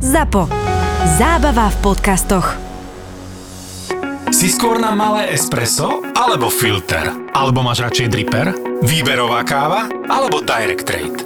ZAPO. Zábava v podcastoch. Si skôr na malé espresso alebo filter? Alebo máš radšej dripper? Výberová káva alebo direct trade?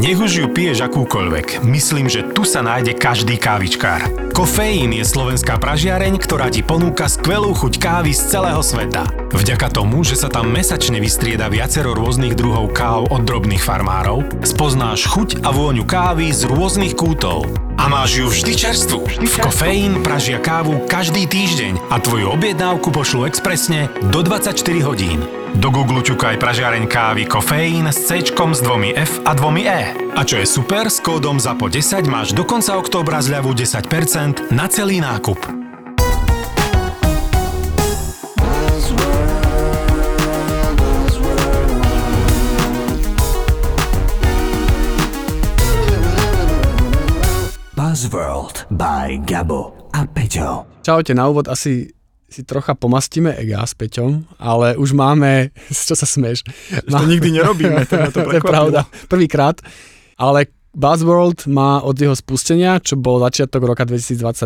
Nech už ju piješ akúkoľvek, myslím, že tu sa nájde každý kávičkár. Kofeín je slovenská pražiareň, ktorá ti ponúka skvelú chuť kávy z celého sveta. Vďaka tomu, že sa tam mesačne vystrieda viacero rôznych druhov káv od drobných farmárov, spoznáš chuť a vôňu kávy z rôznych kútov. A máš ju vždy čerstvú. V Kofeín pražia kávu každý týždeň a tvoju objednávku pošlu expresne do 24 hodín. Do Google ťukaj pražiareň kávy Kofeín s C s dvomi F a dvomi E. A čo je super, s kódom ZAPO10 máš do konca októbra zľavu 10% na celý nákup. Buzzworld by Gabo a Peťo. Čaute, na úvod asi si trocha pomastíme ega s Peťom, ale už máme, čo sa smeš? To nikdy nerobíme, to, to, to je pravda, prvýkrát. Ale Buzzworld má od jeho spustenia, čo bol začiatok roka 2022,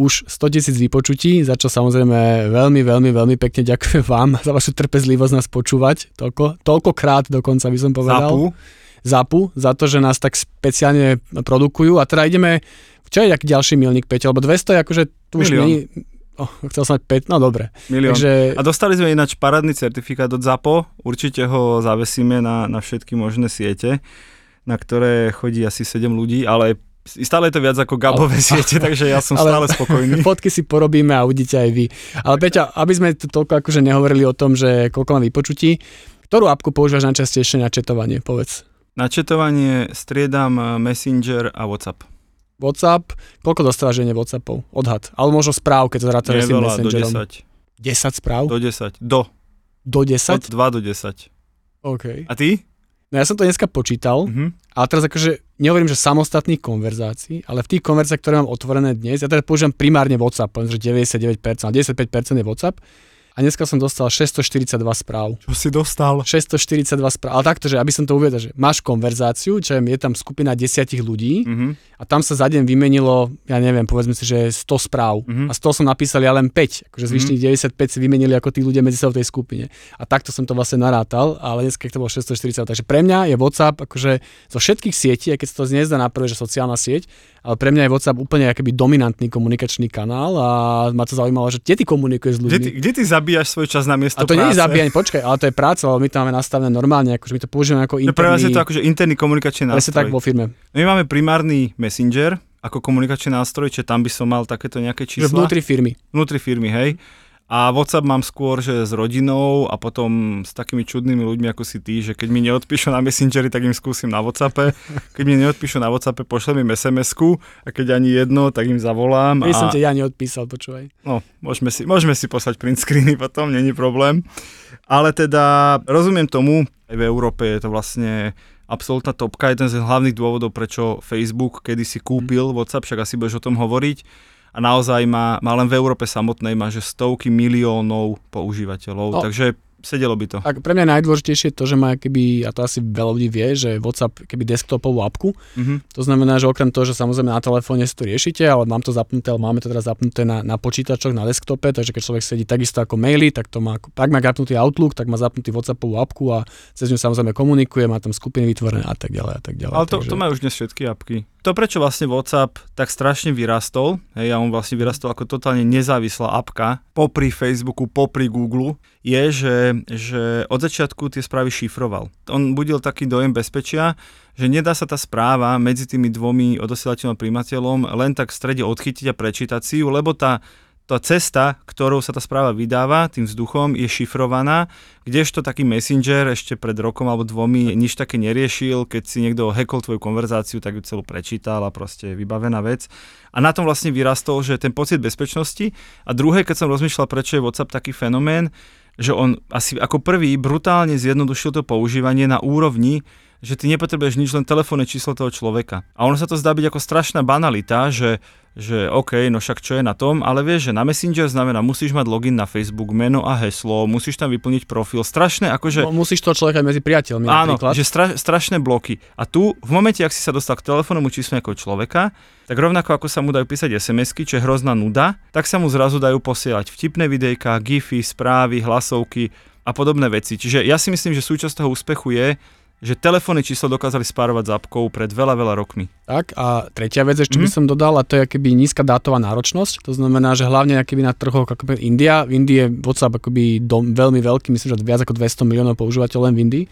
už 100 tisíc vypočutí, za čo samozrejme veľmi, veľmi, veľmi pekne ďakujem vám za vašu trpezlivosť nás počúvať. Toľko, toľkokrát dokonca by som povedal. Zapu. Zapu, za to, že nás tak speciálne produkujú. A teda ideme, čo je aký ďalší milník, Peťo? Lebo 200 je akože tu už Milión. není... Oh, chcel som mať 5, no dobre. Milión. Takže A dostali sme ináč parádny certifikát od ZAPO, určite ho zavesíme na, na všetky možné siete, na ktoré chodí asi 7 ľudí, ale stále je to viac ako Gabové siete, takže ja som Ale- stále spokojný. Fotky si porobíme a uvidíte aj vy. Ale Peťa, aby sme tu toľko akože nehovorili o tom, že koľko mám vypočutí, ktorú apku používaš najčastejšie na četovanie, povedz. Na četovanie striedam eh, Messenger a WhatsApp. WhatsApp, koľko dostávaš denne WhatsAppov? Odhad. Ale možno správ, keď to zrátame s veľa, do Messengerom. 10. 10 správ? Do 10. Do. Do Od 10? 2 do 10. OK. A ty? No ja som to dneska počítal, Mhm. ale teraz akože nehovorím, že samostatných konverzácií, ale v tých konverzáciách, ktoré mám otvorené dnes, ja teda používam primárne WhatsApp, poviem, že 99%, ale 95% je WhatsApp. A dneska som dostal 642 správ. Čo si dostal? 642 správ. Ale takto, že aby som to uvedol, že máš konverzáciu, čo je, tam skupina desiatich ľudí Mhm. a tam sa za deň vymenilo, ja neviem, povedzme si, že 100 správ. Mhm. A z toho som napísal ja len 5. Akože zvyšných 95 si vymenili ako tí ľudia medzi sebou v tej skupine. A takto som to vlastne narátal, ale dneska to bolo 640. Takže pre mňa je WhatsApp akože zo všetkých sietí, aj keď sa to nezdá na prvé, že sociálna sieť, ale pre mňa je WhatsApp úplne akoby dominantný komunikačný kanál a ma to zaujímalo, že kde ty komunikuješ s ľuďmi. Kde ty, kde ty zabíjaš svoj čas na miesto A to nie je práce? zabíjanie, počkaj, ale to je práca, lebo my to máme nastavené normálne, akože my to používame ako No pre vás je interný, to akože interný komunikačný presne tak nástroj. vo firme. My máme primárny Messenger ako komunikačný nástroj, čiže tam by som mal takéto nejaké Že čísla. vnútri firmy. Vnútri firmy, hej. A WhatsApp mám skôr, že s rodinou a potom s takými čudnými ľuďmi ako si ty, že keď mi neodpíšu na Messengeri, tak im skúsim na WhatsAppe. Keď mi neodpíšu na WhatsAppe, pošlem im SMS-ku a keď ani jedno, tak im zavolám. Ja som A, ti ja neodpísal, počúvaj. no, môžeme si, môžeme si poslať print screeny potom, není problém. Ale teda rozumiem tomu, aj v Európe je to vlastne absolútna topka, jeden z hlavných dôvodov, prečo Facebook kedysi kúpil WhatsApp, však asi budeš o tom hovoriť. A naozaj má, má len v Európe samotnej má že stovky miliónov používateľov, No. takže sedelo by to. A pre mňa najdôležitejšie je to, že má keby, a to asi veľa ľudí vie, že WhatsApp keby desktopovú apku. Mhm. To znamená, že okrem toho, že samozrejme na telefóne si to riešite, ale mám to zapnuté, ale máme to teraz zapnuté na, na počítačoch, na desktope, takže keď človek sedí takisto ako maily, tak to má, tak má zapnutý Outlook, tak má zapnutý WhatsAppovú apku a cez ňu samozrejme komunikuje, má tam skupiny vytvorené a tak ďalej a tak ďalej. Ale to, takže... to majú už dnes všetky apky. To, prečo vlastne WhatsApp tak strašne vyrastol, hej, a on vlastne vyrastol ako totálne nezávislá apka, popri Facebooku, popri Google, je, že, že od začiatku tie správy šifroval. On budil taký dojem bezpečia, že nedá sa tá správa medzi tými dvomi odosielateľom a príjmateľom len tak v strede odchytiť a prečítať si ju, lebo tá, tá cesta, ktorou sa tá správa vydáva tým vzduchom, je šifrovaná, kdežto taký messenger ešte pred rokom alebo dvomi nič také neriešil, keď si niekto hackol tvoju konverzáciu, tak ju celú prečítal a proste vybavená vec. A na tom vlastne vyrastol, že ten pocit bezpečnosti. A druhé, keď som rozmýšľal, prečo je WhatsApp taký fenomén, že on asi ako prvý brutálne zjednodušil to používanie na úrovni, že ty nepotrebuješ nič, len telefónne číslo toho človeka. A ono sa to zdá byť ako strašná banalita, že, že OK, no však čo je na tom, ale vieš, že na Messenger znamená, musíš mať login na Facebook, meno a heslo, musíš tam vyplniť profil. Strašné, akože... No, musíš toho človeka medzi priateľmi Áno, napríklad. že stra, strašné bloky. A tu, v momente, ak si sa dostal k telefónnemu číslu nejakého človeka, tak rovnako ako sa mu dajú písať SMS-ky, čo je hrozná nuda, tak sa mu zrazu dajú posielať vtipné videjka, gify, správy, hlasovky a podobné veci. Čiže ja si myslím, že súčasť toho úspechu je, že telefónne číslo dokázali spárovať s apkou pred veľa, veľa rokmi. Tak a tretia vec ešte Mhm. by som dodal, a to je akoby nízka dátová náročnosť. To znamená, že hlavne akoby na trhoch ako India, v Indii je WhatsApp akoby dom, veľmi veľký, myslím, že viac ako 200 miliónov používateľov len v Indii,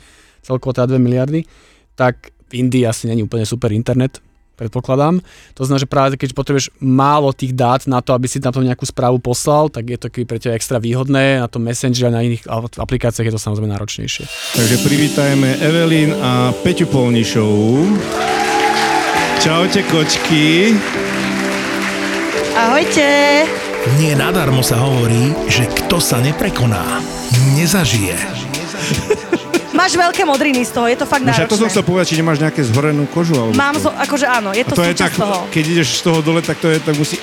celkovo teda 2 miliardy, tak v Indii asi není úplne super internet, predpokladám. To znamená, že práve keď potrebuješ málo tých dát na to, aby si tam nejakú správu poslal, tak je to pre teba extra výhodné. Na tom Messenger a na iných aplikáciách je to samozrejme náročnejšie. Takže privítajme Evelyn a Peťu Polnišovú. Čaute kočky. Ahojte. Nie nadarmo sa hovorí, že kto sa neprekoná, nezažije. Máš veľké modriny z toho, je to fakt No však to som náročné. chcel povedať, či nemáš nejaké zhorenú kožu. Alebo Mám, zo, akože áno, je A to, to je tak, toho. keď ideš z toho dole, tak to je, tak musí...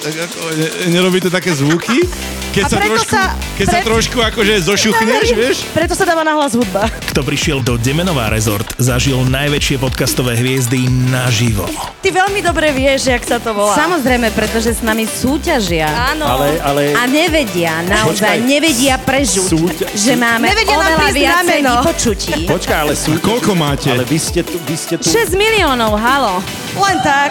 Tak ako, ne, nerobí to také zvuky? Keď sa trošku, sa- keď sa pre- trošku akože zošuchneš, vieš? Preto sa dáva nahlas hudba. Kto prišiel do Demenová rezort, zažil najväčšie podcastové hviezdy naživo. Ty veľmi dobre vieš, jak sa to volá. Samozrejme, pretože s nami súťažia. Áno. ale... A nevedia, naozaj Počkaj. nevedia prežuť, Súťa- že máme Nevedia oveľa viacej meno. vypočutí. Počkaj, ale sú... Koľko máte? Ale vy ste tu, vy ste tu... 6 miliónov, halo. Len tak.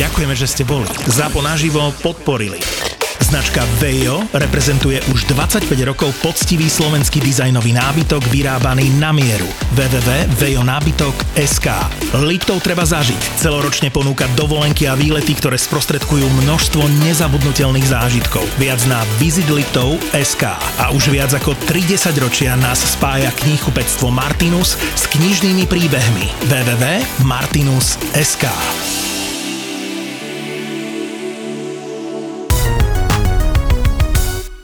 Ďakujeme, že ste boli. Zapo naživo podporili. Značka Vejo reprezentuje už 25 rokov poctivý slovenský dizajnový nábytok vyrábaný na mieru. www.vejonábytok.sk Liptov treba zažiť. Celoročne ponúka dovolenky a výlety, ktoré sprostredkujú množstvo nezabudnutelných zážitkov. Viac na visitliptov.sk A už viac ako 30 ročia nás spája knihkupectvo Martinus s knižnými príbehmi. www.martinus.sk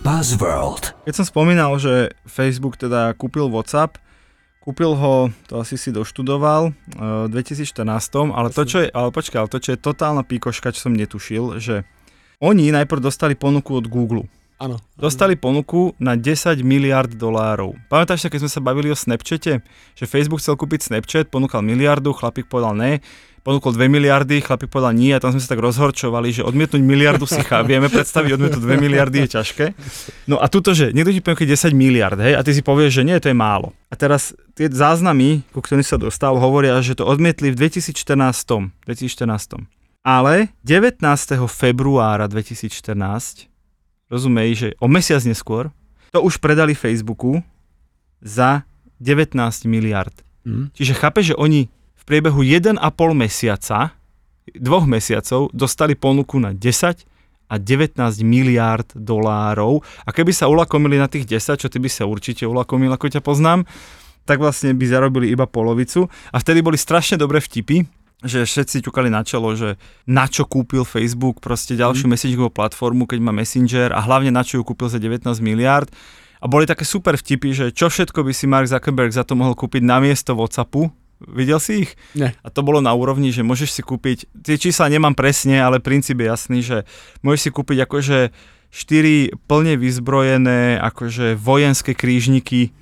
Buzzworld. Keď som spomínal, že Facebook teda kúpil WhatsApp, kúpil ho, to asi si doštudoval, eh, v 2014, ale to, čo je, ale počkaj, ale to, čo je totálna píkoška, čo som netušil, že oni najprv dostali ponuku od Google. Áno. Dostali ponuku na 10 miliard dolárov. Pamätáš sa, keď sme sa bavili o Snapchate? Že Facebook chcel kúpiť Snapchat, ponúkal miliardu, chlapík povedal ne, ponúkol 2 miliardy, chlapík povedal nie a tam sme sa tak rozhorčovali, že odmietnúť miliardu si vieme predstaviť, odmietnúť 2 miliardy je ťažké. No a tuto, že niekto ti ponúka 10 miliard, hej, a ty si povieš, že nie, to je málo. A teraz tie záznamy, ku ktorým sa dostal, hovoria, že to odmietli v 2014. 2014. Ale 19. februára 2014 rozumej, že o mesiac neskôr to už predali Facebooku za 19 miliard. Mm. Čiže chápe, že oni priebehu 1,5 mesiaca, dvoch mesiacov, dostali ponuku na 10 a 19 miliárd dolárov. A keby sa ulakomili na tých 10, čo ty by sa určite ulakomil, ako ťa poznám, tak vlastne by zarobili iba polovicu. A vtedy boli strašne dobré vtipy, že všetci ťukali na čelo, že na čo kúpil Facebook proste ďalšiu mm. messagingovú platformu, keď má Messenger a hlavne na čo ju kúpil za 19 miliárd. A boli také super vtipy, že čo všetko by si Mark Zuckerberg za to mohol kúpiť namiesto Whatsappu. Videl si ich? Nie. A to bolo na úrovni, že môžeš si kúpiť, tie čísla nemám presne, ale princíp je jasný, že môžeš si kúpiť akože 4 plne vyzbrojené akože vojenské krížniky,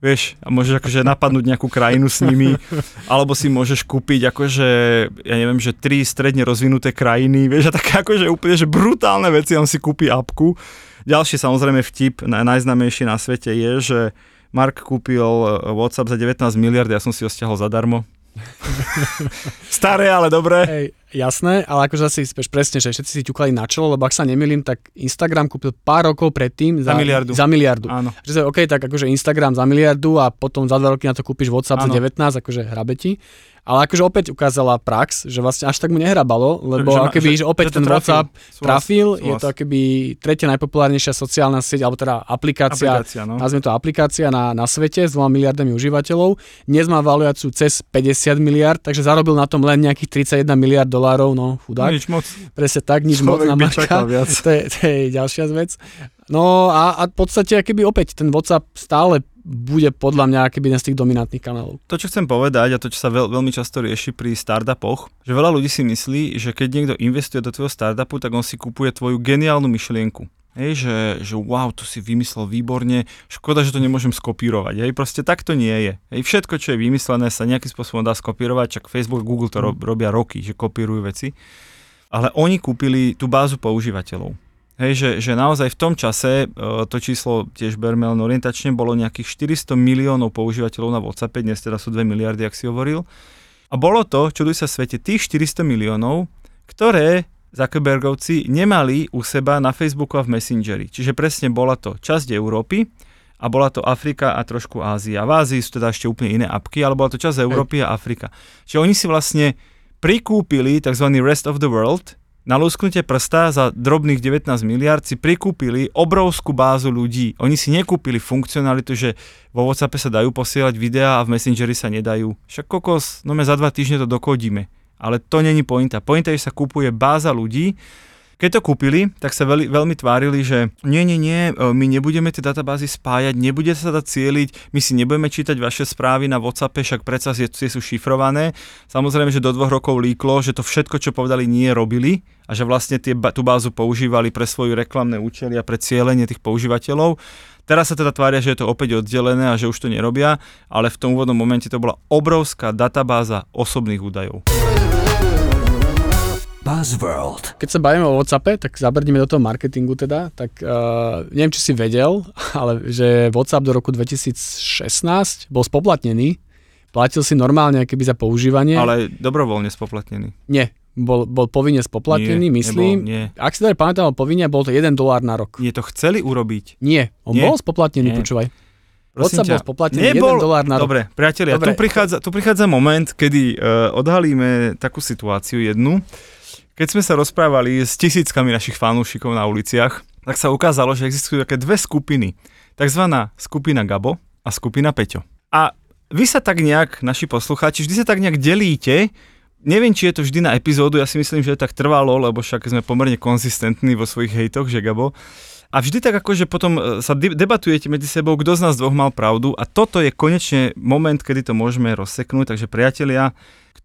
vieš, a môžeš akože napadnúť nejakú krajinu s nimi, alebo si môžeš kúpiť akože, ja neviem, že tri stredne rozvinuté krajiny, vieš, a také akože úplne, že brutálne veci, on si kúpi apku. Ďalší samozrejme vtip, na, najznamejší na svete je, že Mark kúpil eh, WhatsApp za 19 miliard, ja som si ho stiahol zadarmo. Staré, ale dobré. Hej, Jasné, ale akože zase vieš presne, že všetci si ťukali na čelo, lebo ak sa nemýlim, tak Instagram kúpil pár rokov predtým Za miliardu. Za miliardu. Áno. Že OK, tak akože Instagram za miliardu a potom za dva roky na to kúpiš WhatsApp Áno. za 19, akože hrabeti. Ale akože opäť ukázala prax, že vlastne až tak mu nehrabalo, lebo Že akoby, že, že- opäť že ten trafil. WhatsApp Súhlas, trafil, je súhlas. to akoby tretia najpopulárnejšia sociálna sieť, alebo teda aplikácia, Aplikácia, no. nazvime to aplikácia na, na svete s dvoma miliardami užívateľov. Dnes má valuáciu cez 50 miliard, takže zarobil na tom len nejakých 31 miliard dolárov, no chudák. Nič moc. Presne tak, nič moc Človek na by Marka. To je, to je ďalšia vec. No a, a v podstate keby opäť ten WhatsApp stále bude podľa mňa keby jeden z tých dominantných kanálov. To, čo chcem povedať a to, čo sa veľ, veľmi často rieši pri startupoch, že veľa ľudí si myslí, že keď niekto investuje do tvojho startupu, tak on si kupuje tvoju geniálnu myšlienku. Hej, že, že wow, to si vymyslel výborne, škoda, že to nemôžem skopírovať. Hej, proste tak to nie je. Hej, všetko, čo je vymyslené, sa nejakým spôsobom dá skopírovať, čak Facebook a Google to rob, robia roky, že kopírujú veci. Ale oni kúpili tú bázu používateľov. Hej, že, že naozaj v tom čase, e, to číslo tiež berme len orientačne, bolo nejakých 400 miliónov používateľov na WhatsAppe, dnes teda sú 2 miliardy, ak si hovoril. A bolo to, čuduj sa svete, tých 400 miliónov, ktoré Zuckerbergovci nemali u seba na Facebooku a v Messengeri. Čiže presne bola to časť Európy a bola to Afrika a trošku Ázia. V Ázii sú teda ešte úplne iné apky, ale bola to časť Európy a Afrika. Čiže oni si vlastne prikúpili tzv. rest of the world, na lusknutie prsta za drobných 19 miliard si prikúpili obrovskú bázu ľudí. Oni si nekúpili funkcionalitu, že vo WhatsAppe sa dajú posielať videá a v Messengeri sa nedajú. Však kokos, no za dva týždne to dokodíme. Ale to není pointa. Pointa je, že sa kupuje báza ľudí. Keď to kúpili, tak sa veľmi, veľmi tvárili, že nie, nie, nie, e, my nebudeme tie databázy spájať, nebude sa dať cieliť, my si nebudeme čítať vaše správy na WhatsAppe, však predsa tie sú šifrované. Samozrejme, že do dvoch rokov líklo, že to všetko, čo povedali, nie robili a že vlastne tie, tú bázu používali pre svoje reklamné účely a pre cieľenie tých používateľov. Teraz sa teda tvária, že je to opäť oddelené a že už to nerobia, ale v tom úvodnom momente to bola obrovská databáza osobných údajov. Buzzworld. Keď sa bavíme o WhatsAppe, tak zabrdíme do toho marketingu teda, tak uh, neviem, či si vedel, ale že WhatsApp do roku 2016 bol spoplatnený, platil si normálne keby za používanie. Ale dobrovoľne spoplatnený. Nie, bol, bol povinne spoplatnený, Nie, myslím. nebol, nie. Ak si dobre pamätám, bol povinne, bol to 1 dolár na rok. Nie, to chceli urobiť. Nie, on Nie. bol spoplatnený, Nie. počúvaj. Prosím WhatsApp ťa, bol spoplatnený nebol- 1 dolár na rok. Dobre, priatelia, Dobre. Tu, prichádza, tu prichádza moment, kedy uh, odhalíme takú situáciu jednu. Keď sme sa rozprávali s tisíckami našich fanúšikov na uliciach, tak sa ukázalo, že existujú také dve skupiny. Takzvaná skupina Gabo a skupina Peťo. A vy sa tak nejak, naši poslucháči, vždy sa tak nejak delíte, Neviem, či je to vždy na epizódu, ja si myslím, že to tak trvalo, lebo však sme pomerne konzistentní vo svojich hejtoch, že Gabo. A vždy tak ako, že potom e, sa de- debatujete medzi sebou, kto z nás dvoch mal pravdu a toto je konečne moment, kedy to môžeme rozseknúť. Takže priatelia,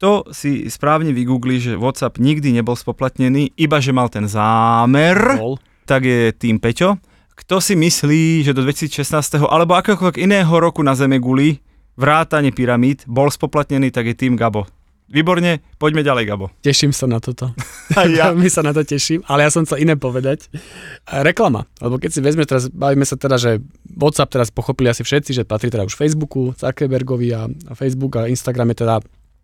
kto si správne vygoogli, že WhatsApp nikdy nebol spoplatnený, iba že mal ten zámer, Bol. tak je tým Peťo. Kto si myslí, že do 2016. alebo akéhokoľvek iného roku na Zeme guli, vrátane pyramíd, bol spoplatnený, tak je tým Gabo. Výborne, poďme ďalej, Gabo. Teším sa na toto. Aj ja. Veľmi sa na to teším, ale ja som chcel iné povedať. A Reklama, lebo keď si vezme, teraz bavíme sa teda, že WhatsApp teraz pochopili asi všetci, že patrí teda už Facebooku, Zuckerbergovi a, a Facebook a Instagram je teda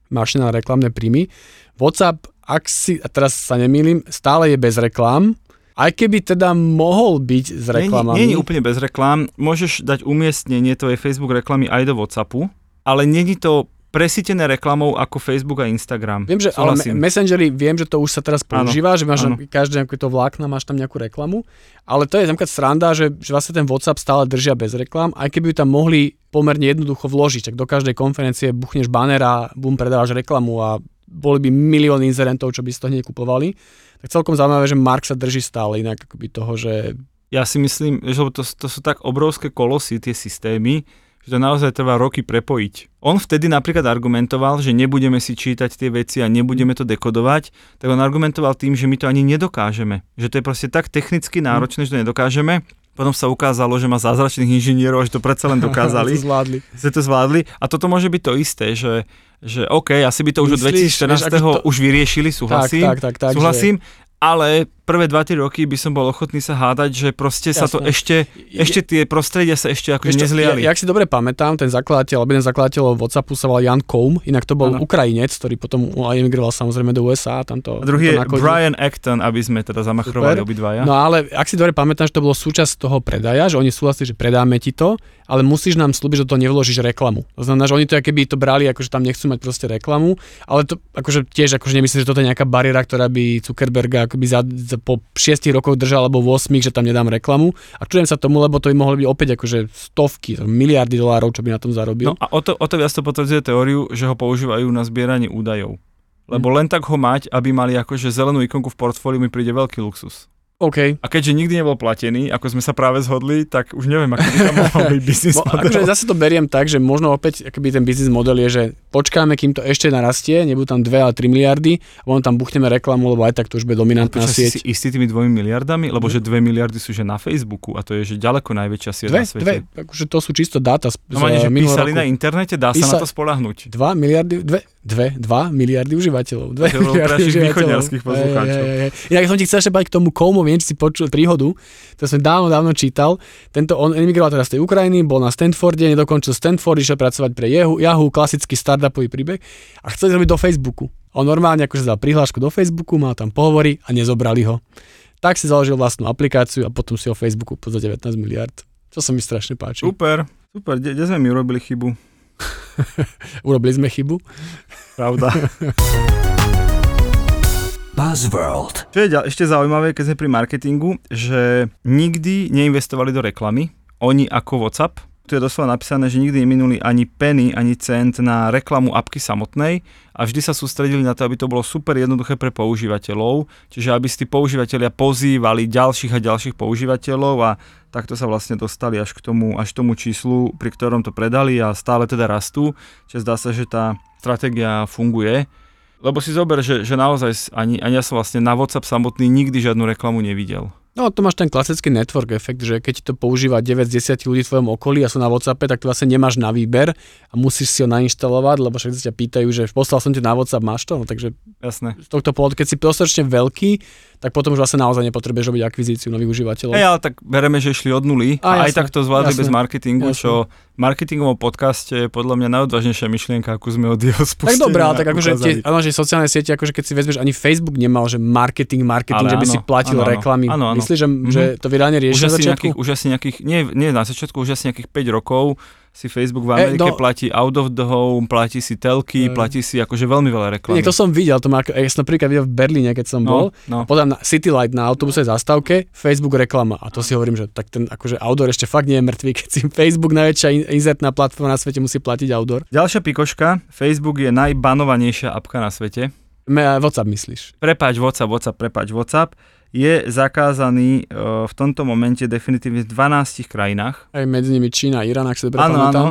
mašina na reklamné príjmy. WhatsApp, ak si, a teraz sa nemýlim, stále je bez reklám, aj keby teda mohol byť s reklamami. Nie, nie, nie úplne bez reklám. Môžeš dať umiestnenie tvojej Facebook reklamy aj do WhatsAppu, ale není to presítené reklamou ako Facebook a Instagram. Viem, že ale Súhlasím. me- Messengery, viem, že to už sa teraz používa, že máš na, každé to vlákna, máš tam nejakú reklamu, ale to je napríklad sranda, že, že vlastne ten WhatsApp stále držia bez reklam, aj keby ju tam mohli pomerne jednoducho vložiť, tak do každej konferencie buchneš banner a bum, predávaš reklamu a boli by milióny inzerentov, čo by si to hneď kupovali. Tak celkom zaujímavé, že Mark sa drží stále inak akoby toho, že Ja si myslím, že to, to sú tak obrovské kolosy, tie systémy, že to naozaj trvá roky prepojiť. On vtedy napríklad argumentoval, že nebudeme si čítať tie veci a nebudeme to dekodovať, tak on argumentoval tým, že my to ani nedokážeme. Že to je proste tak technicky náročné, že to nedokážeme. Potom sa ukázalo, že má zázračných inžinierov, že to predsa len dokázali. to zvládli. Ste to zvládli. A toto môže byť to isté, že, že OK, asi by to už od Myslíš, 2014. vieš, to- už vyriešili, súhlasím. Tak, tak, tak, tak, súhlasím, ale prvé 2-3 roky by som bol ochotný sa hádať, že proste sa to ešte, ešte tie prostredia sa ešte akože nezliali. Ja, jak si dobre pamätám, ten zakladateľ, alebo jeden zakladateľ Whatsappu sa volal Jan Koum, inak to bol Áno. Ukrajinec, ktorý potom emigroval samozrejme do USA. Tam to, A druhý je to nakodil. Brian Acton, aby sme teda zamachrovali obidvaja. No ale ak si dobre pamätám, že to bolo súčasť toho predaja, že oni súhlasili, že predáme ti to, ale musíš nám slúbiť, že do toho nevložíš reklamu. To znamená, že oni to keby to brali, akože tam nechcú mať proste reklamu, ale to akože tiež akože nemyslím, že toto je nejaká bariéra, ktorá by Zuckerberga akoby za, za, po 6 rokoch držal alebo 8, že tam nedám reklamu. A čujem sa tomu, lebo to by mohli byť opäť akože stovky, miliardy dolárov, čo by na tom zarobil. No a o to, o to viac to potvrdzuje teóriu, že ho používajú na zbieranie údajov. Lebo len tak ho mať, aby mali akože zelenú ikonku v portfóliu, mi príde veľký luxus. OK. A keďže nikdy nebol platený, ako sme sa práve zhodli, tak už neviem, aký by tam mohol byť biznis Mo, model. akože zase to beriem tak, že možno opäť akoby ten biznis model je, že počkáme, kým to ešte narastie, nebudú tam 2 a 3 miliardy, a potom tam buchneme reklamu, lebo aj tak to už bude dominantná si sieť. si istý tými dvomi miliardami? Lebo že dve miliardy sú že na Facebooku a to je že ďaleko najväčšia sieť Dve, na svete. dve, akože to sú čisto dáta z, No ani, že z minulého písali roku. na internete, dá sa Písa- na to spolahnuť. 2 miliardy, dve, dve, 2 miliardy užívateľov. 2 pre miliardy užívateľov. východňarských poslucháčov. Hej, hej, hej. Inak som ti chcel ešte k tomu Komu, viem, či si počul príhodu, to som dávno, dávno čítal. Tento, on emigroval teraz z tej Ukrajiny, bol na Stanforde, nedokončil Stanford, išiel pracovať pre Yahoo, Yahoo klasický startupový príbeh a chcel zrobiť do Facebooku. On normálne akože dal prihlášku do Facebooku, mal tam pohovory a nezobrali ho. Tak si založil vlastnú aplikáciu a potom si ho Facebooku za 19 miliard. To sa mi strašne páči. Super, super, kde, kde sme my urobili chybu? Urobili sme chybu. Pravda. Buzzworld. Čo je ešte zaujímavé, keď sme pri marketingu, že nikdy neinvestovali do reklamy, oni ako WhatsApp. Tu je doslova napísané, že nikdy neminuli ani penny, ani cent na reklamu apky samotnej a vždy sa sústredili na to, aby to bolo super jednoduché pre používateľov, čiže aby si tí používateľia pozývali ďalších a ďalších používateľov a takto sa vlastne dostali až k tomu, až tomu číslu, pri ktorom to predali a stále teda rastú, čiže zdá sa, že tá stratégia funguje. Lebo si zober, že, že naozaj ani, ani ja som vlastne na WhatsApp samotný nikdy žiadnu reklamu nevidel. No to máš ten klasický network efekt, že keď to používa 9 z 10 ľudí v tvojom okolí a sú na WhatsAppe, tak to vlastne nemáš na výber a musíš si ho nainštalovať, lebo sa ťa pýtajú, že poslal som ti na WhatsApp, máš to? No, takže Jasné. z tohto pohľadu, keď si dostatočne veľký, tak potom už vlastne naozaj nepotrebuješ robiť akvizíciu nových užívateľov. Hej, ale tak bereme, že išli od nuly A, a, aj tak to zvládli jasné, bez marketingu, jasné. čo v marketingovom podcaste je podľa mňa najodvážnejšia myšlienka, akú sme od jeho tak spustenia dobré, ale tak akože tie, áno, že sociálne siete, akože keď si vezmeš, ani Facebook nemal, že marketing, marketing, Ale že by áno, si platil áno, reklamy. áno, áno. Myslíš, že, Mhm. že to vydanie už riešil na začiatku? nejakých, už asi nejakých, nie, nie na začiatku, už asi nejakých 5 rokov si Facebook v E, Amerike no- platí out of the home, platí si telky, E. platí si akože veľmi veľa reklamy. Nie, to som videl, to má, ja som napríklad videl v Berlíne, keď som bol, No, no. a potom na City Light na autobusovej zastávke, Facebook reklama. A to si hovorím, že tak ten akože outdoor ešte fakt nie je mŕtvý, keď si Facebook najväčšia in- inzertná platforma na svete musí platiť outdoor. Ďalšia pikoška, Facebook je najbanovanejšia apka na svete. Me, WhatsApp myslíš? Prepáč WhatsApp, WhatsApp, prepáč WhatsApp je zakázaný e, v tomto momente definitívne v 12 krajinách. Aj medzi nimi Čína Irán, ak si dobre Áno, áno.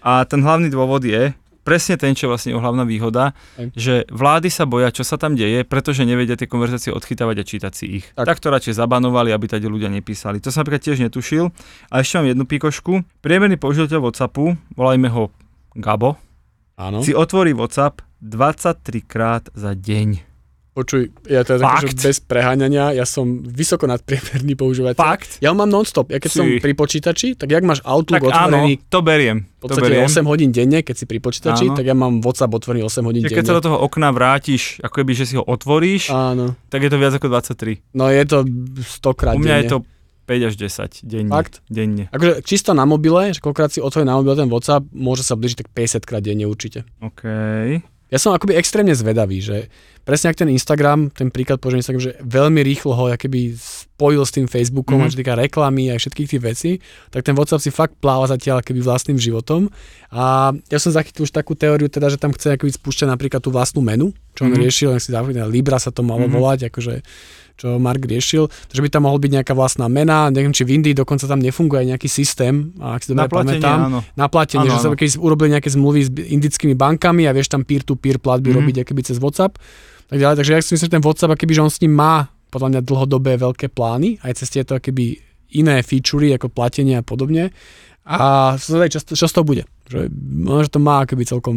A ten hlavný dôvod je, presne ten, čo je vlastne jeho hlavná výhoda, Hej. že vlády sa boja, čo sa tam deje, pretože nevedia tie konverzácie odchytávať a čítať si ich. Tak. Tak, to radšej zabanovali, aby tady ľudia nepísali. To som napríklad tiež netušil. A ešte mám jednu pikošku. Priemerný používateľ WhatsAppu, volajme ho Gabo, Áno. si otvorí WhatsApp 23 krát za deň. Počuj, ja to je také, že Fakt? bez preháňania, ja som vysoko nadpriemerný používateľ. Fakt? Ja ho mám non-stop. Ja keď Si. som pri počítači, tak jak máš Outlook Tak áno, otvorený to beriem. v podstate beriem. 8 hodín denne, keď si pri počítači, Áno. tak ja mám WhatsApp otvorený 8 hodín Čiže keď sa denne. do toho okna vrátiš, ako keby, že si ho otvoríš, Áno. tak je to viac ako 23. No je to 100 krát U mňa je denne. to 5 až 10 denne. Fakt? Denne. Akože čisto na mobile, že koľkokrát si otvorí na mobile ten WhatsApp, môže sa blížiť tak 50 krát denne určite. OK. Ja som akoby extrémne zvedavý, že presne ako ten Instagram, ten príklad použijem Instagram, že veľmi rýchlo ho akoby spojil s tým Facebookom, Mhm. mm-hmm. čo týka reklamy a všetkých tých vecí, tak ten WhatsApp si fakt pláva zatiaľ akoby vlastným životom. A ja som zachytil už takú teóriu, teda, že tam chce akoby spúšťať napríklad tú vlastnú menu, čo on Mhm. riešil, ak si zapomínam, Libra sa to malo Mhm. volať, akože čo Mark riešil, že by tam mohol byť nejaká vlastná mena, neviem, či v Indii dokonca tam nefunguje aj nejaký systém, ak si dobre Na platenie, pamätám, áno. na platenie, Áno, že sa keď urobili nejaké zmluvy s indickými bankami a vieš tam peer-to-peer platby Mhm. robiť akoby cez WhatsApp, tak ďalej. Takže ja si myslím, že ten WhatsApp, akoby, že on s ním má podľa mňa dlhodobé veľké plány, aj cez tieto akoby iné featurey ako platenie a podobne. A z toho bude. Že, možno, že to má akoby celkom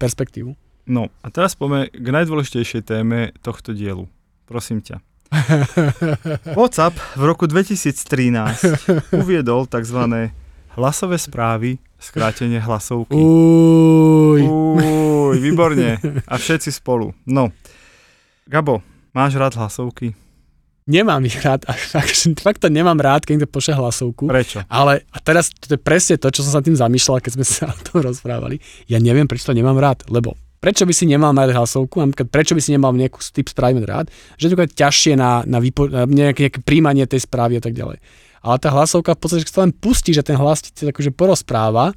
perspektívu. No a teraz poďme k najdôležitejšej téme tohto dielu. Prosím ťa. WhatsApp v roku 2013 uviedol tzv. hlasové správy, skrátenie hlasovky. Uj. Uj, výborne. A všetci spolu. No. Gabo, máš rád hlasovky? Nemám ich rád, a fakt, fakt to nemám rád, keď niekto pošle hlasovku. Prečo? Ale a teraz to je presne to, čo som sa tým zamýšľal, keď sme sa o tom rozprávali. Ja neviem, prečo to nemám rád, lebo prečo by si nemal mať hlasovku, napríklad prečo by si nemal nejakú typ správy mať rád, že je to ťažšie na, na, vypo, na nejaké, nejaké príjmanie tej správy a tak ďalej. Ale tá hlasovka v podstate, keď sa len pustí, že ten hlas ti akože porozpráva,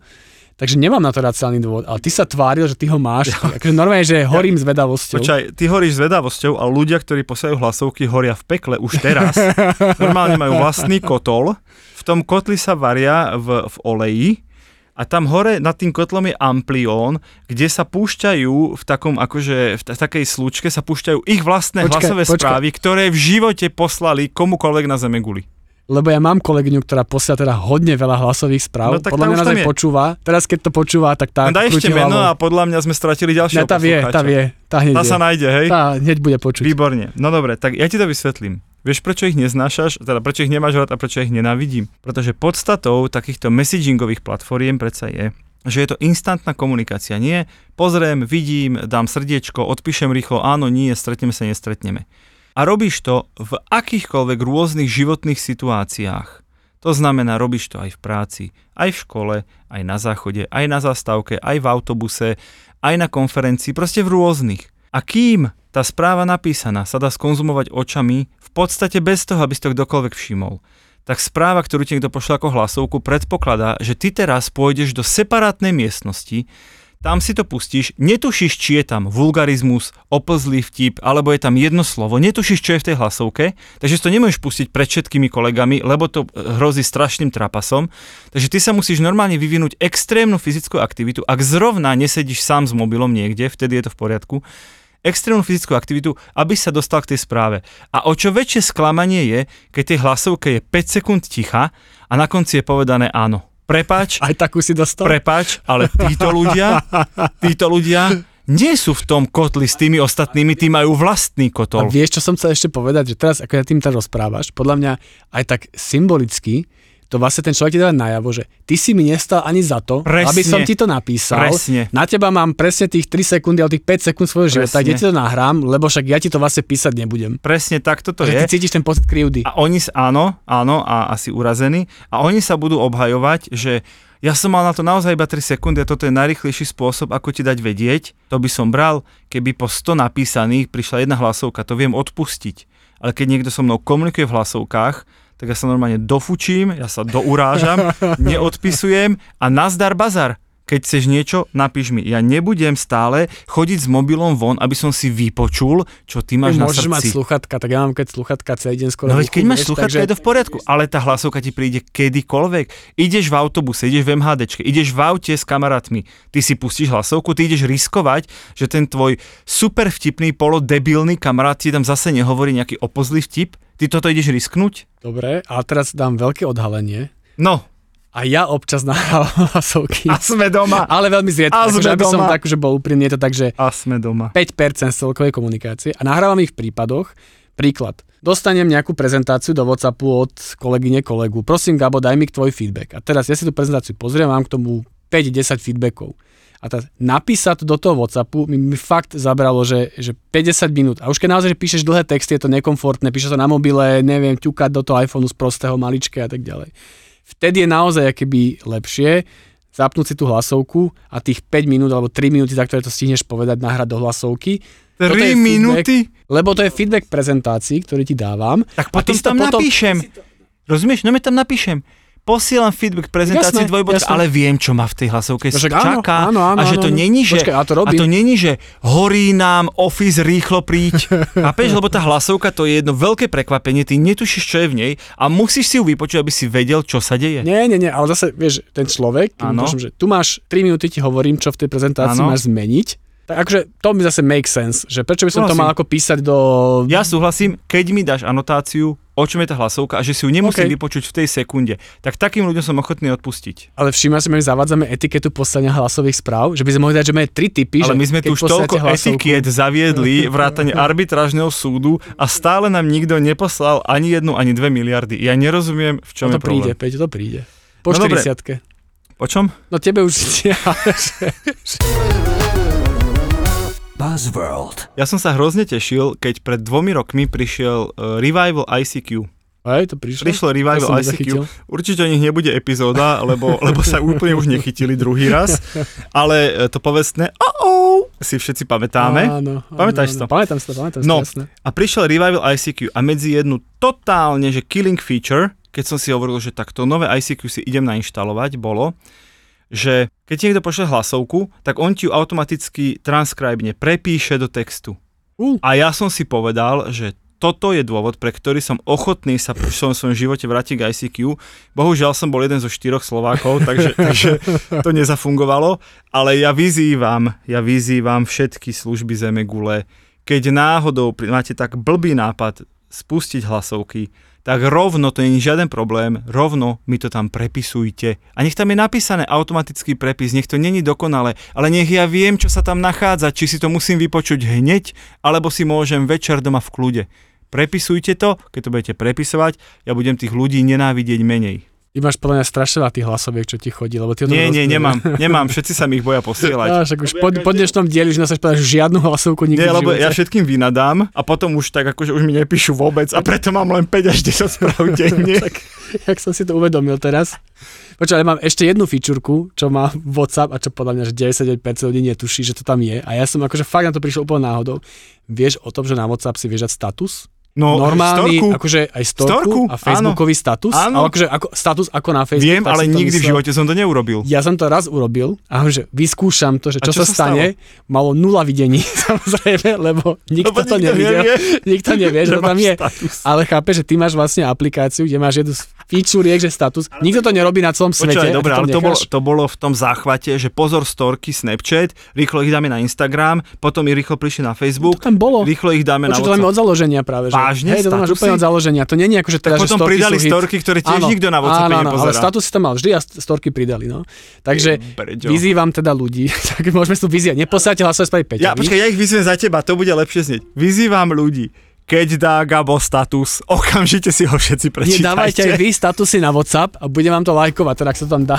Takže nemám na to racionálny dôvod. Ale ty sa tváril, že ty ho máš. Ja. Akože normálne, že horím ja. zvedavosťou. Počkaj, ty horíš zvedavosťou a ľudia, ktorí posielajú hlasovky, horia v pekle už teraz. Normálne majú vlastný kotol. V tom kotli sa varia v, v oleji a tam hore nad tým kotlom je amplión, kde sa púšťajú v takom akože v, t- takej slučke sa púšťajú ich vlastné počkaj, hlasové počkaj. správy, ktoré v živote poslali komukoľvek na Zemeguli lebo ja mám kolegyňu, ktorá posiela teda hodne veľa hlasových správ. No, tak podľa mňa nás aj počúva. Teraz keď to počúva, tak tá... No daj ešte meno a podľa mňa sme stratili ďalšieho ja, tá vie, tá vie. Tá, hneď tá sa nájde, hej? Tá hneď bude počuť. Výborne. No dobre, tak ja ti to vysvetlím. Vieš, prečo ich neznášaš, teda prečo ich nemáš rád a prečo ich nenávidím? Pretože podstatou takýchto messagingových platformiem predsa je, že je to instantná komunikácia. Nie, pozriem, vidím, dám srdiečko, odpíšem rýchlo, áno, nie, stretneme sa, nestretneme a robíš to v akýchkoľvek rôznych životných situáciách. To znamená, robíš to aj v práci, aj v škole, aj na záchode, aj na zastávke, aj v autobuse, aj na konferencii, proste v rôznych. A kým tá správa napísaná sa dá skonzumovať očami, v podstate bez toho, aby si to kdokoľvek všimol, tak správa, ktorú ti niekto pošle ako hlasovku, predpokladá, že ty teraz pôjdeš do separátnej miestnosti, tam si to pustíš, netušíš, či je tam vulgarizmus, oplzlý vtip, alebo je tam jedno slovo, netušíš, čo je v tej hlasovke, takže to nemôžeš pustiť pred všetkými kolegami, lebo to e, hrozí strašným trapasom. Takže ty sa musíš normálne vyvinúť extrémnu fyzickú aktivitu, ak zrovna nesedíš sám s mobilom niekde, vtedy je to v poriadku, extrémnu fyzickú aktivitu, aby sa dostal k tej správe. A o čo väčšie sklamanie je, keď tej hlasovke je 5 sekúnd ticha a na konci je povedané áno Prepač. Aj takú si dostal? Prepač, ale títo ľudia, títo ľudia nie sú v tom kotli s tými ostatnými, tí majú vlastný kotol. A vieš, čo som chcel ešte povedať, že teraz, ako ja tým tam rozprávaš, podľa mňa aj tak symbolicky to vlastne ten človek ti dáva najavo, že ty si mi nestal ani za to, presne, aby som ti to napísal. Presne. Na teba mám presne tých 3 sekundy alebo tých 5 sekúnd svojho života, kde ti to nahrám, lebo však ja ti to vlastne písať nebudem. Presne tak toto že je. Ty cítiš ten pocit krivdy. A oni, áno, áno, a asi urazení. A oni sa budú obhajovať, že ja som mal na to naozaj iba 3 sekundy a toto je najrychlejší spôsob, ako ti dať vedieť. To by som bral, keby po 100 napísaných prišla jedna hlasovka, to viem odpustiť. Ale keď niekto so mnou komunikuje v hlasovkách, tak ja sa normálne dofučím, ja sa dourážam, neodpisujem a nazdar bazar keď chceš niečo, napíš mi. Ja nebudem stále chodiť s mobilom von, aby som si vypočul, čo ty máš na srdci. Môžeš mať sluchatka, tak ja mám keď sluchatka celý deň skoro. No veď keď máš sluchatka, takže... je to v poriadku, ale tá hlasovka ti príde kedykoľvek. Ideš v autobuse, ideš v MHDčke, ideš v aute s kamarátmi, ty si pustíš hlasovku, ty ideš riskovať, že ten tvoj super vtipný, polodebilný kamarát ti tam zase nehovorí nejaký opozlý vtip, ty toto ideš risknúť? Dobre, ale teraz dám veľké odhalenie. No, a ja občas nahrávam hlasovky. A sme doma. Ale veľmi zriedko. A sme akože, doma. som tak, že bol úprimný, je to tak, že a sme doma. 5% z celkovej komunikácie. A nahrávam ich v prípadoch. Príklad. Dostanem nejakú prezentáciu do Whatsappu od kolegyne kolegu. Prosím, Gabo, daj mi tvoj feedback. A teraz ja si tú prezentáciu pozriem, mám k tomu 5-10 feedbackov. A teraz napísať do toho Whatsappu mi, mi fakt zabralo, že, že 50 minút. A už keď naozaj že píšeš dlhé texty, je to nekomfortné, píšeš to na mobile, neviem, ťukať do toho iPhoneu z prostého maličké a tak ďalej vtedy je naozaj keby lepšie zapnúť si tú hlasovku a tých 5 minút alebo 3 minúty, za ktoré to stihneš povedať, nahrať do hlasovky. 3 minúty? Lebo to je feedback prezentácií, ktorý ti dávam. Tak potom tam potom, napíšem. Rozumieš? No mi tam napíšem posielam feedback prezentácii dvojbodka, ale viem, čo ma v tej hlasovke no, čaká. Áno, áno, a že to áno, není, že, Počkej, a, to a to není, že horí nám office rýchlo príď. Chápeš, lebo tá hlasovka to je jedno veľké prekvapenie, ty netušíš, čo je v nej a musíš si ju vypočuť, aby si vedel, čo sa deje. Nie, nie, nie, ale zase, vieš, ten človek, môžem, že tu máš 3 minúty, ti hovorím, čo v tej prezentácii ano. máš zmeniť Tak akože to mi zase make sense, že prečo by som to Súhlasím. mal ako písať do... Ja súhlasím, keď mi dáš anotáciu, o čom je tá hlasovka a že si ju nemusím OK. vypočuť v tej sekunde, tak takým ľuďom som ochotný odpustiť. Ale všimla si, my zavádzame etiketu poslania hlasových správ, že by sme mohli dať, že máme tri typy, Ale že my sme tu už toľko hlasovku- etikiet zaviedli, vrátane arbitrážneho súdu a stále nám nikto neposlal ani jednu, ani dve miliardy. Ja nerozumiem, v čom No je to príde, problém. Peťo, to príde. Po No dobre. 40 O čom? No tebe už... Buzzworld. Ja som sa hrozne tešil, keď pred dvomi rokmi prišiel uh, Revival ICQ. Hej, to prišlo. Prišlo To Revival ICQ. Určite o nich nebude epizóda, lebo, lebo sa úplne už nechytili druhý raz. Ale e, to povestné oh si všetci pamätáme. Áno, áno, Pamätáš áno. to? Pamätám si to, pamätám si No. to, jasné. A prišiel Revival ICQ a medzi jednu totálne, že killing feature, keď som si hovoril, že takto nové ICQ si idem nainštalovať, bolo, že keď niekto pošle hlasovku, tak on ti ju automaticky transkribne, prepíše do textu. Uh. A ja som si povedal, že toto je dôvod, pre ktorý som ochotný sa v svojom, svojom živote vrátiť k ICQ. Bohužiaľ som bol jeden zo štyroch Slovákov, takže, takže to nezafungovalo. Ale ja vyzývam, ja vyzývam všetky služby Zeme Gule, keď náhodou máte tak blbý nápad spustiť hlasovky, tak rovno, to nie je žiaden problém, rovno mi to tam prepisujte. A nech tam je napísané automatický prepis, nech to není dokonale, ale nech ja viem, čo sa tam nachádza, či si to musím vypočuť hneď, alebo si môžem večer doma v kľude. Prepisujte to, keď to budete prepisovať, ja budem tých ľudí nenávidieť menej. Máš podľa mňa strašne veľa tých hlasoviek, čo ti chodí, lebo ty Nie, nie, nemám, nemám, všetci sa mi ich boja posielať. však už po, po dnešnom dieli už nás povedať, že žiadnu hlasovku nikdy Nie, lebo ja všetkým vynadám a potom už tak akože už mi nepíšu vôbec a preto mám len 5 až 10 správ denne. tak, jak som si to uvedomil teraz. Počkaj, ale mám ešte jednu fičurku, čo má WhatsApp a čo podľa mňa, že 99% ľudí netuší, že to tam je. A ja som akože fakt na to prišiel úplne náhodou. Vieš o tom, že na WhatsApp si vieš dať status? No, Normálny, storku. akože aj storku, Storku, a facebookový status. Áno. Ale akože ako, status ako na Facebook. Viem, ale to nikdy v myslel. živote som to neurobil. Ja som to raz urobil a že vyskúšam to, že A čo, čo sa sa stane. Malo nula videní, samozrejme, lebo nikto Lebo to nikto nevidel. nevie, nikto nevie, že to tam je. status. Ale chápe, že ty máš vlastne aplikáciu, kde máš jednu z featuriek, že status. Nikto to nerobí na celom svete. Počúvaj, dobre, to ale to bolo, to bolo v tom záchvate, že pozor storky, Snapchat, rýchlo ich dáme na Instagram, potom ich rýchlo prišli na Facebook, To tam bolo. rýchlo ich dáme na Počuť, to máme WhatsApp. od založenia práve. Že? Vážne? Hej, to máš úplne od založenia. To nie je ako, že Tak potom storky pridali sú storky, ktoré tiež áno, nikto na WhatsAppe áno, áno, ale status si tam mal vždy a st- storky pridali. No. Takže Breďo. vyzývam teda ľudí, tak môžeme tu vyzývať. Neposielate hlasové správy Peťovi. Ja, počkaj, ja ich vyzvem za teba, to bude lepšie znieť. Vyzývam ľudí, keď dá Gabo status, okamžite si ho všetci prečítajte. Nedávajte aj vy statusy na WhatsApp a budem vám to lajkovať, teda ak sa to tam dá.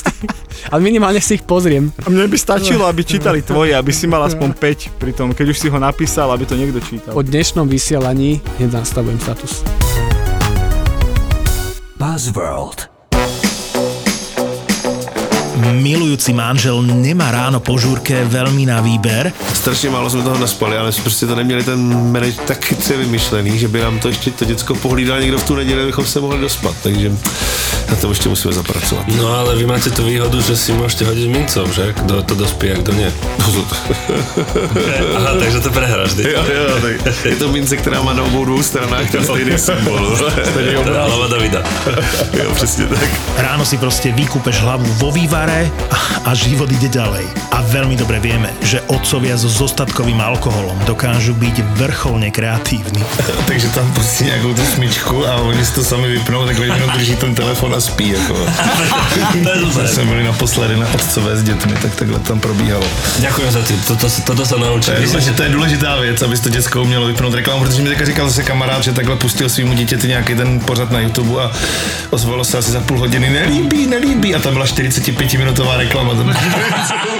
Ale minimálne si ich pozriem. A mne by stačilo, aby čítali tvoje, aby si mal aspoň 5 pri tom, keď už si ho napísal, aby to niekto čítal. Po dnešnom vysielaní hneď nastavujem status. Buzzworld. Milujúci manžel nemá ráno po žúrke veľmi na výber. Strašně málo jsme toho naspali, ale prostě to neměli ten manage tak chytře vymyšlený, že by nám to ještě to děcko pohlídal někdo v tu neděli, abychom se mohli dospat, takže na to ještě musíme zapracovat. No ale vy máte tú výhodu, že si môžete hodiť mincov, že? Kto to dospie a kto nie. Aha, takže to prehráš, ty. Jo, jo, tak je to mince, která má na obou dvou stranách ten stejný symbol. Stejný Teda obraz. hlava Davida. Jo, přesně tak. Ráno si proste vykúpeš hlavu vo vývare a, život ide ďalej. A veľmi dobre vieme, že otcovia so zostatkovým alkoholom dokážu byť vrcholne kreatívni. Takže tam pustí nějakou tu smyčku a oni si to sami vypnou, takhle jenom drží ten telefon a spí. To dobré. Když jsme byli naposledy na otcové s dětmi, tak takhle tam probíhalo. Ďakujem za ty, toto, toto sa To naučil. je, důležitá, to je důležitá věc, aby to děcko umělo vypnout reklamu, protože mi teďka říkal zase kamarád, že takhle pustil svýmu dítěti nějaký ten pořad na YouTube a ozvalo se asi za půl hodiny, nelíbí, nelíbí a tam byla 45 minutová reklama.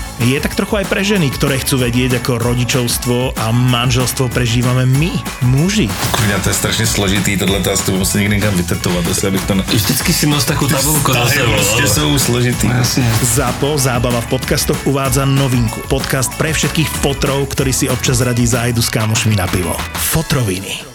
je tak trochu aj pre ženy, ktoré chcú vedieť, ako rodičovstvo a manželstvo prežívame my, muži. Kurňa, to je strašně složitý, tohle to asi musím někdy někam vytetovat, asi abych to... Ne... Vždycky si nos takú tabulku za sebou. jsou složitý. ZAPO Zábava v podcastoch uvádza novinku. Podcast pre všetkých fotrov, ktorí si občas radí zájdu s kámošmi na pivo. Fotroviny.